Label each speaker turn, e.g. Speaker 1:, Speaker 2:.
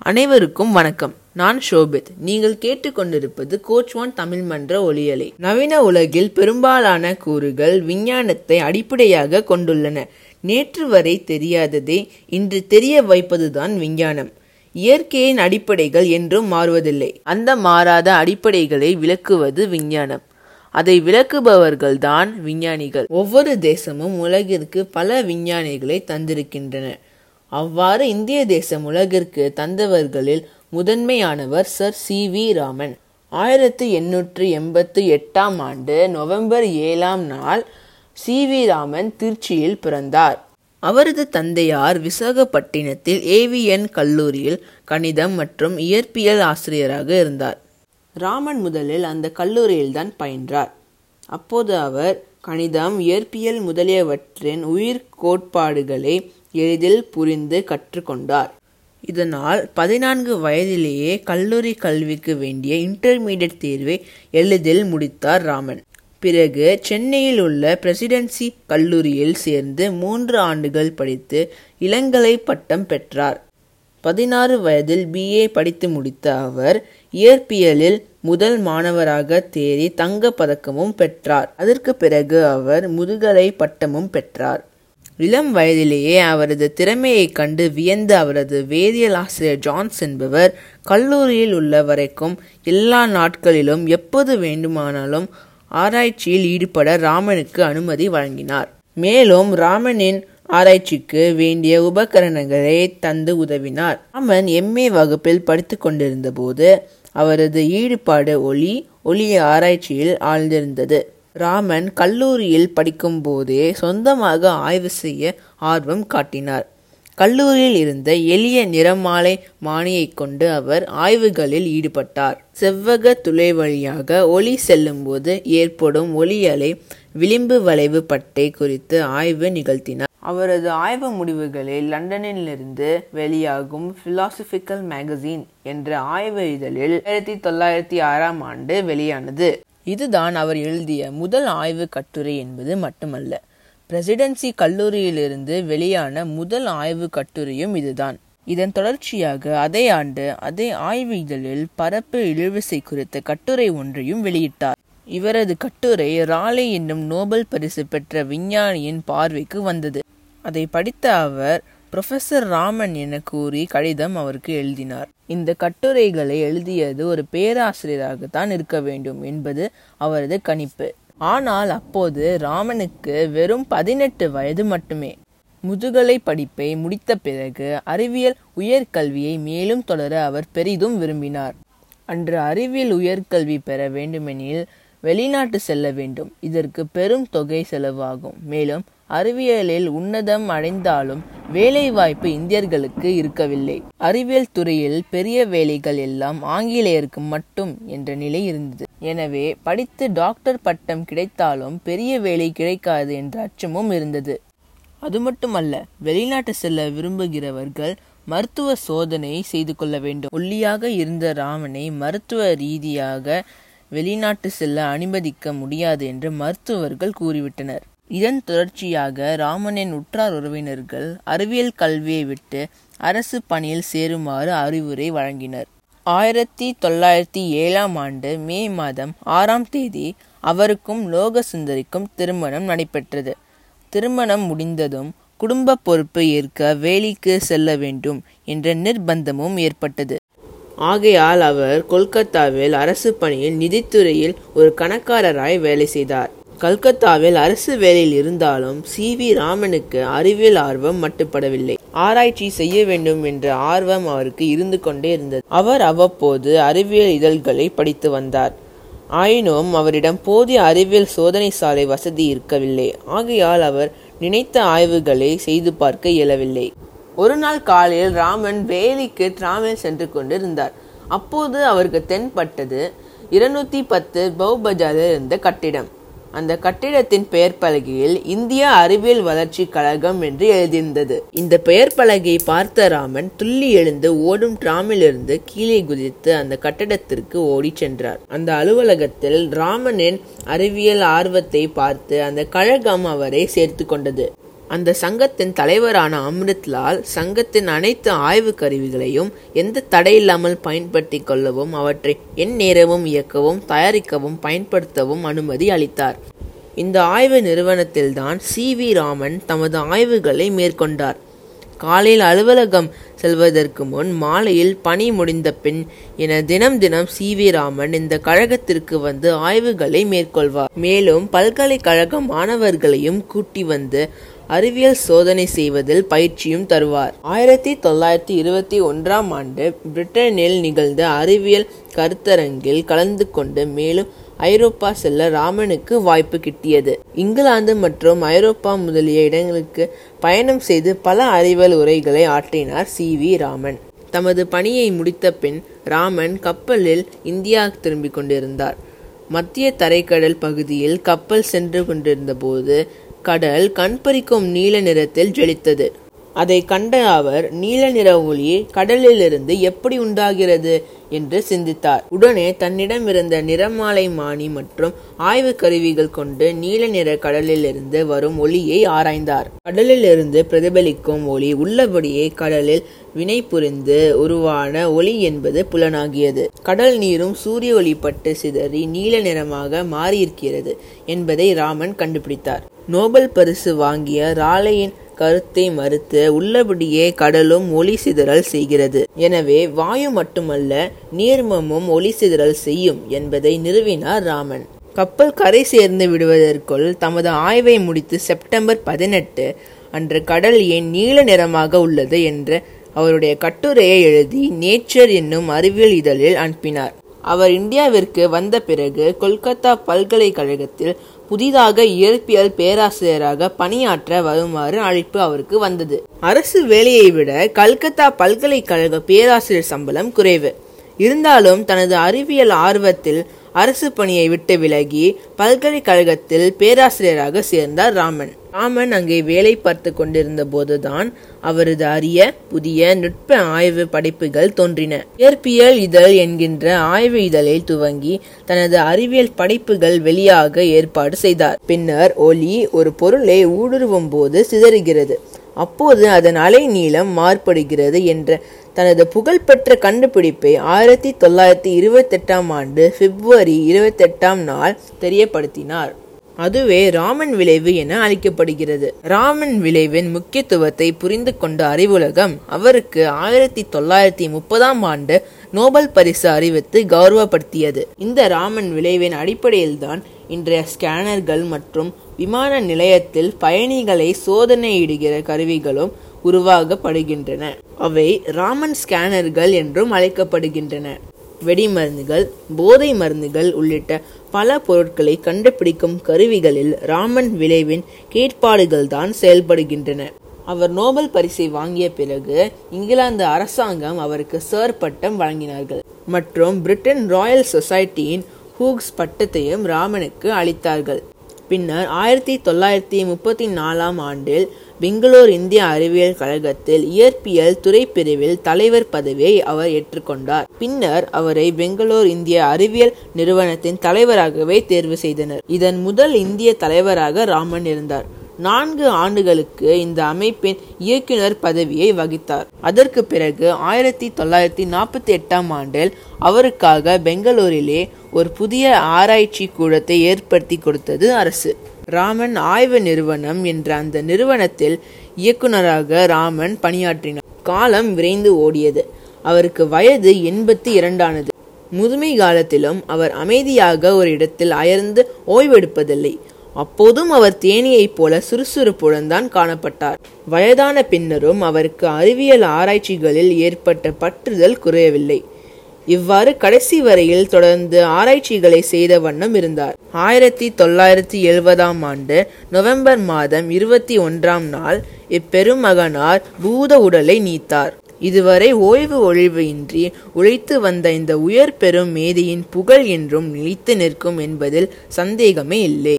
Speaker 1: அனைவருக்கும் வணக்கம். நான் ஷோபித். நீங்கள் கேட்டுக்கொண்டிருப்பது கோச் ஒன் தமிழ் மன்ற ஒளியலை நவீன உலகில் பெரும்பாலான கூறுகள் விஞ்ஞானத்தை அடிப்படையாக கொண்டுள்ளன. நேற்று வரை தெரியாததை இன்று தெரிய வைப்பதுதான் விஞ்ஞானம். இயற்கையின் அடிப்படைகள் என்றும் மாறுவதில்லை. அந்த மாறாத அடிப்படைகளை விளக்குவது விஞ்ஞானம். அதை விளக்குபவர்கள்தான் விஞ்ஞானிகள். ஒவ்வொரு தேசமும் உலகிற்கு பல விஞ்ஞானிகளை தந்திருக்கின்றன. அவ்வாறு இந்திய தேசம் உலகிற்கு தந்தவர்களில் முதன்மையானவர் சர் சி வி ராமன். ஆயிரத்தி எண்ணூற்றி எண்பத்தி எட்டாம் ஆண்டு நவம்பர் ஏழாம் நாள் சி வி ராமன் திருச்சியில் பிறந்தார். அவரது தந்தையார் விசாகப்பட்டினத்தில் ஏவிஎன் கல்லூரியில் கணிதம் மற்றும் இயற்பியல் ஆசிரியராக இருந்தார். ராமன் முதலில் அந்த கல்லூரியில்தான் பயின்றார். அப்போது அவர் கணிதம் இயற்பியல் முதலியவற்றின் உயிர் கோட்பாடுகளை எளிதில் புரிந்து கற்றுக்கொண்டார். இதனால் பதினான்கு வயதிலேயே கல்லூரி கல்விக்கு வேண்டிய இன்டர்மீடியட் தேர்வை எளிதில் முடித்தார் ராமன். பிறகு சென்னையில் உள்ள பிரசிடென்சி கல்லூரியில் சேர்ந்து மூன்று ஆண்டுகள் படித்து இளங்கலை பட்டம் பெற்றார். பதினாறு வயதில் பிஏ படித்து முடித்த அவர் இயற்பியலில் முதல் மாணவராக தேறி தங்க பதக்கமும் பெற்றார். அதற்கு பிறகு அவர் முதுகலை பட்டமும் பெற்றார். இளம் வயதிலேயே அவரது திறமையைக் கண்டு வியந்த அவரது வேதியியல் ஆசிரியர் ஜான்ஸ் என்பவர் கல்லூரியில் உள்ள வரைக்கும் எல்லா நாட்களிலும் எப்போது வேண்டுமானாலும் ஆராய்ச்சியில் ஈடுபட ராமனுக்கு அனுமதி வழங்கினார். மேலும் ராமனின் ஆராய்ச்சிக்கு வேண்டிய உபகரணங்களை தந்து உதவினார். ராமன் எம்ஏ வகுப்பில் படித்து கொண்டிருந்த போது அவரது ஈடுபாடு ஒளி ஒளிய ஆராய்ச்சியில் ஆழ்ந்திருந்தது. ராமன் கல்லூரியில் படிக்கும்போதே சொந்தமாக ஆய்வு செய்ய ஆர்வம் காட்டினார். கல்லூரியில் இருந்த எளிய நிறமாலை மானியைக் கொண்டு அவர் ஆய்வுகளில் ஈடுபட்டார். செவ்வக துளை வழியாக ஒளி செல்லும்போது ஏற்படும் ஒளியலை விளிம்பு வளைவு பட்டை குறித்து ஆய்வு நிகழ்த்தினார். அவரது ஆய்வு முடிவுகளை லண்டனிலிருந்து வெளியாகும் பிலாசபிக்கல் மேகசின் என்ற ஆய்வு இதழில் ஆயிரத்தி தொள்ளாயிரத்தி ஆறாம் ஆண்டு வெளியானது. இதுதான் அவர் எழுதிய முதல் ஆய்வு கட்டுரை என்பது மட்டுமல்ல. பிரசிடென்சி கல்லூரியிலிருந்து வெளியான முதல் ஆய்வு கட்டுரையும் இதுதான். இதன் தொடர்ச்சியாக அதே ஆண்டு அதே ஆய்வு இதழில் பரப்பு இழுவிசை குறித்த கட்டுரை ஒன்றையும் வெளியிட்டார். இவரது கட்டுரை ராலே என்னும் நோபல் பரிசு பெற்ற விஞ்ஞானியின் பார்வைக்கு வந்தது. அதை படித்த அவர் புரொஃபசர் ராமன் என கூறி கடிதம் அவருக்கு எழுதினார். இந்த கட்டுரைகளை எழுதியது ஒரு பேராசிரியராகத்தான் இருக்க வேண்டும் என்பது அவரது கணிப்பு. ஆனால் அப்போது ராமனுக்கு வெறும் பதினெட்டு வயது மட்டுமே. முதுகலை படிப்பை முடித்த பிறகு அறிவியல் உயர்கல்வியை மேலும் தொடர அவர் பெரிதும் விரும்பினார். அன்று அறிவியல் உயர்கல்வி பெற வேண்டுமெனில் வெளிநாட்டு செல்ல வேண்டும். இதற்கு பெரும் தொகை செலவாகும். மேலும் அறிவியலில் உன்னதம் அடைந்தாலும் வேலை வாய்ப்பு இந்தியர்களுக்கு இருக்கவில்லை. அறிவியல் துறையில் பெரிய வேலைகள் எல்லாம் ஆங்கிலேயருக்கு மட்டும் என்ற நிலை இருந்தது. எனவே படித்து டாக்டர் பட்டம் கிடைத்தாலும் பெரிய வேலை கிடைக்காது என்ற அச்சமும் இருந்தது. அது மட்டுமல்ல வெளிநாட்டு செல்ல விரும்புகிறவர்கள் மருத்துவ சோதனை செய்து கொள்ள வேண்டும். ஒல்லியாக இருந்த ராமனை மருத்துவ ரீதியாக வெளிநாட்டு செல்ல அனுமதிக்க முடியாது என்று மருத்துவர்கள் கூறிவிட்டனர். இதன் தொடர்ச்சியாக ராமனின் உற்றார் உறவினர்கள் அறிவியல் கல்வியை விட்டு அரசு பணியில் சேருமாறு அறிவுரை வழங்கினர். ஆயிரத்தி தொள்ளாயிரத்தி ஏழாம் ஆண்டு மே மாதம் ஆறாம் தேதி அவருக்கும் லோகசுந்தரிக்கும் திருமணம் நடைபெற்றது. திருமணம் முடிந்ததும் குடும்ப பொறுப்பை ஏற்க வேலைக்கு செல்ல வேண்டும் என்ற நிர்பந்தமும் ஏற்பட்டது. ஆகையால் அவர் கொல்கத்தாவில் அரசு பணியில் நிதித்துறையில் ஒரு கணக்காரராய் வேலை செய்தார். கல்கத்தாவில் அரசு வேலையில் இருந்தாலும் சி வி ராமனுக்கு அறிவியல் ஆர்வம் மட்டுப்படவில்லை. ஆராய்ச்சி செய்ய வேண்டும் என்ற ஆர்வம் அவருக்கு இருந்து கொண்டே இருந்தது. அவர் அவ்வப்போது அறிவியல் இதழ்களை படித்து வந்தார். ஆயினும் அவரிடம் போதிய அறிவியல் சோதனை சாலை வசதி இருக்கவில்லை. ஆகையால் அவர் நினைத்த ஆய்வுகளை செய்து பார்க்க இயலவில்லை. ஒரு நாள் காலையில் ராமன் வேலிக்கு டிராமில் சென்று கொண்டிருந்தார். அப்போது அவருக்கு தென்பட்டது இருநூத்தி பத்து பௌபஜாரில் இருந்த கட்டிடம். அந்த கட்டிடத்தின் பெயர் பலகையில் இந்திய அறிவியல் வளர்ச்சி கழகம் என்று எழுதியிருந்தது. இந்த பெயர் பலகையை பார்த்த ராமன் துள்ளி எழுந்து ஓடும் டிராமிலிருந்து கீழே குதித்து அந்த கட்டடத்திற்கு ஓடி சென்றார். அந்த அலுவலகத்தில் ராமனின் அறிவியல் ஆர்வத்தை பார்த்து அந்த கழகம் அவரை சேர்த்து கொண்டது. அந்த சங்கத்தின் தலைவரான அம்ரித்லால் சங்கத்தின் அனைத்து ஆய்வு கருவிகளையும் எந்த தடையில்லாமல் பயன்படுத்திக் கொள்ளவும் அவற்றை எந்நேரமும் இயக்கவும் தயாரிக்கவும் பயன்படுத்தவும் அனுமதி அளித்தார். இந்த ஆய்வு நிறுவனத்தில்தான் சி வி ராமன் தமது ஆய்வுகளை மேற்கொண்டார். காலையில் அலுவலகம் செல்வதற்கு முன் மாலையில் பணி முடிந்த பின் என தினம் தினம் சி வி ராமன் இந்த கழகத்திற்கு வந்து ஆய்வுகளை மேற்கொள்வார். மேலும் பல்கலைக்கழக மாணவர்களையும் கூட்டி வந்து அறிவியல் சோதனை செய்வதில் பயிற்சியும் தருவார். ஆயிரத்தி தொள்ளாயிரத்தி இருபத்தி ஒன்றாம் ஆண்டு பிரிட்டனில் நிகழ்ந்த அறிவியல் கருத்தரங்கில் கலந்து கொண்டு மேலும் ஐரோப்பா செல்ல ராமனுக்கு வாய்ப்பு கிட்டியது. இங்கிலாந்து மற்றும் ஐரோப்பா முதலிய இடங்களுக்கு பயணம் செய்து பல அறிவியல் உரைகளை ஆற்றினார் சி. வி. ராமன். தமது பணியை முடித்த பின் ராமன் கப்பலில் இந்தியா திரும்பிக் கொண்டிருந்தார். மத்திய தரைக்கடல் பகுதியில் கப்பல் சென்று கொண்டிருந்த போது கடல் கண்பறிக்கும் நீல நிறத்தில் ஜொலித்தது. அதை கண்ட அவர் நீல நிற ஒளி கடலிலிருந்து எப்படி உண்டாகிறது? என்று சிந்தித்தார். உடனே தன்னிடம் இருந்த நிறமாலை மானி மற்றும் ஆய்வு கருவிகள் கொண்டு நீல நிற கடலிலிருந்து வரும் ஒளியை ஆராய்ந்தார். கடலிலிருந்து பிரதிபலிக்கும் ஒளி உள்ளபடியே கடலில் வினை புரிந்து உருவான ஒளி என்பது புலனாகியது. கடல் நீரும் சூரிய ஒளி பட்டு சிதறி நீல நிறமாக மாறியிருக்கிறது என்பதை ராமன் கண்டுபிடித்தார். நோபல் பரிசு வாங்கிய ராலையின் கருத்தை மறுத்து உள்ளபடியே கடலும் ஒளி சிதறல் செய்கிறது. எனவே வாயு மட்டுமல்ல நீர்மமும் ஒளி சிதறல் செய்யும் என்பதை நிறுவினார் ராமன். கப்பல் கரை சேர்ந்து விடுவதற்குள் தமது ஆய்வை முடித்து செப்டம்பர் பதினெட்டு அன்று கடல் ஏன் நீல நிறமாக உள்ளது என்ற அவருடைய கட்டுரையை எழுதி நேச்சர் என்னும் அறிவியல் இதழில் அனுப்பினார். அவர் இந்தியாவிற்கு வந்த பிறகு கொல்கத்தா பல்கலைக்கழகத்தில் புதிதாக இயற்பியல் பேராசிரியராக பணியாற்ற வருமாறு அழைப்பு அவருக்கு வந்தது. அரசு வேலையை விட கல்கத்தா பல்கலைக்கழக பேராசிரியர் சம்பளம் குறைவு. இருந்தாலும் தனது அறிவியல் ஆர்வத்தில் அரசு பணியை விட்டு விலகி பல்கலைக்கழகத்தில் பேராசிரியராக சேர்ந்தார் ராமன். ராமன் அங்கே வேலை பார்த்து கொண்டிருந்த போதுதான் அவரது அரிய புதிய நுட்ப ஆய்வு படைப்புகள் தோன்றின. இயற்பியல் இதழ் என்கின்ற ஆய்வு இதழில் துவங்கி தனது அறிவியல் படைப்புகள் வெளியாக ஏற்பாடு செய்தார். பின்னர் ஒலி ஒரு பொருளை ஊடுருவும் போது சிதறுகிறது. அப்போது அதன் அலை நீளம் மாறுபடுகிறது என்ற தனது புகழ்பெற்ற கண்டுபிடிப்பை ஆயிரத்தி தொள்ளாயிரத்தி இருபத்தெட்டாம் ஆண்டு பிப்ரவரி இருபத்தெட்டாம் நாள் தெரியப்படுத்தினார். அதுவே ராமன் விளைவு என அழைக்கப்படுகிறது. ராமன் விளைவின் முக்கியத்துவத்தை புரிந்து கொண்ட அறிவுலகம் அவருக்கு ஆயிரத்தி தொள்ளாயிரத்தி முப்பதாம் ஆண்டு நோபல் பரிசு அறிவித்து கௌரவப்படுத்தியது. இந்த ராமன் விளைவின் அடிப்படையில்தான் இன்றைய ஸ்கேனர்கள் மற்றும் விமான நிலையத்தில் பயணிகளை சோதனையிடுகிற கருவிகளும் உருவாகப்படுகின்றன. அவை ராமன் ஸ்கேனர்கள் என்றும் அழைக்கப்படுகின்றன. வெடிமருந்துகள் போதை மருந்துகள் உள்ளிட்ட பல பொருட்களை கண்டுபிடிக்கும் கருவிகளில் ராமன் விளைவின் கேட்பாடுகள்தான் செயல்படுகின்றன. அவர் நோபல் பரிசை வாங்கிய பிறகு இங்கிலாந்து அரசாங்கம் அவருக்கு சர் பட்டம் வழங்கினார்கள். மற்றும் பிரிட்டன் ராயல் சொசைட்டியின் ஹூக்ஸ் பட்டத்தையும் ராமனுக்கு அளித்தார்கள். பின்னர் ஆயிரத்தி தொள்ளாயிரத்தி முப்பத்தி நாலாம் ஆண்டில் பெங்களூர் இந்திய அறிவியல் கழகத்தில் இயற்பியல் துறை பிரிவில் தலைவர் பதவியை அவர் ஏற்றுக்கொண்டார். பின்னர் அவரை பெங்களூர் இந்திய அறிவியல் நிறுவனத்தின் தலைவராகவே தேர்வு செய்தனர். இதன் முதல் இந்திய தலைவராக ராமன் இருந்தார். நான்கு ஆண்டுகளுக்கு இந்த அமைப்பின் இயக்குனர் பதவியை வகித்தார். அதற்கு பிறகு ஆயிரத்தி தொள்ளாயிரத்தி நாற்பத்தி எட்டாம் ஆண்டில் அவருக்காக பெங்களூரிலே ஒரு புதிய ஆராய்ச்சி கூடத்தை ஏற்படுத்தி கொடுத்தது அரசு. ராமன் ஆய்வு நிறுவனம் என்ற அந்த நிறுவனத்தில் இயக்குனராக ராமன் பணியாற்றினார். காலம் விரைந்து ஓடியது. அவருக்கு வயது எண்பத்தி இரண்டானது. முதுமை காலத்திலும் அவர் அமைதியாக ஒரு இடத்தில் அயர்ந்து ஓய்வெடுப்பதில்லை. அப்போதும் அவர் தேனியைப் போல சுறுசுறுப்புடன் தான் காணப்பட்டார். வயதான பின்னரும் அவருக்கு அறிவியல் ஆராய்ச்சிகளில் ஏற்பட்ட பற்றுதல் குறையவில்லை. இவ்வாறு கடைசி வரையில் தொடர்ந்து ஆராய்ச்சிகளை செய்த வண்ணம் இருந்தார். ஆயிரத்தி தொள்ளாயிரத்தி எழுபதாம் ஆண்டு நவம்பர் மாதம் இருபத்தி ஒன்றாம் நாள் இப்பெருமகனார் பூத உடலை நீத்தார். இதுவரை ஓய்வு ஒழிவு இன்றி உழைத்து வந்த இந்த உயர் பெரும் மேதையின் புகழ் என்றும் நிலைத்து நிற்கும் என்பதில் சந்தேகமே இல்லை.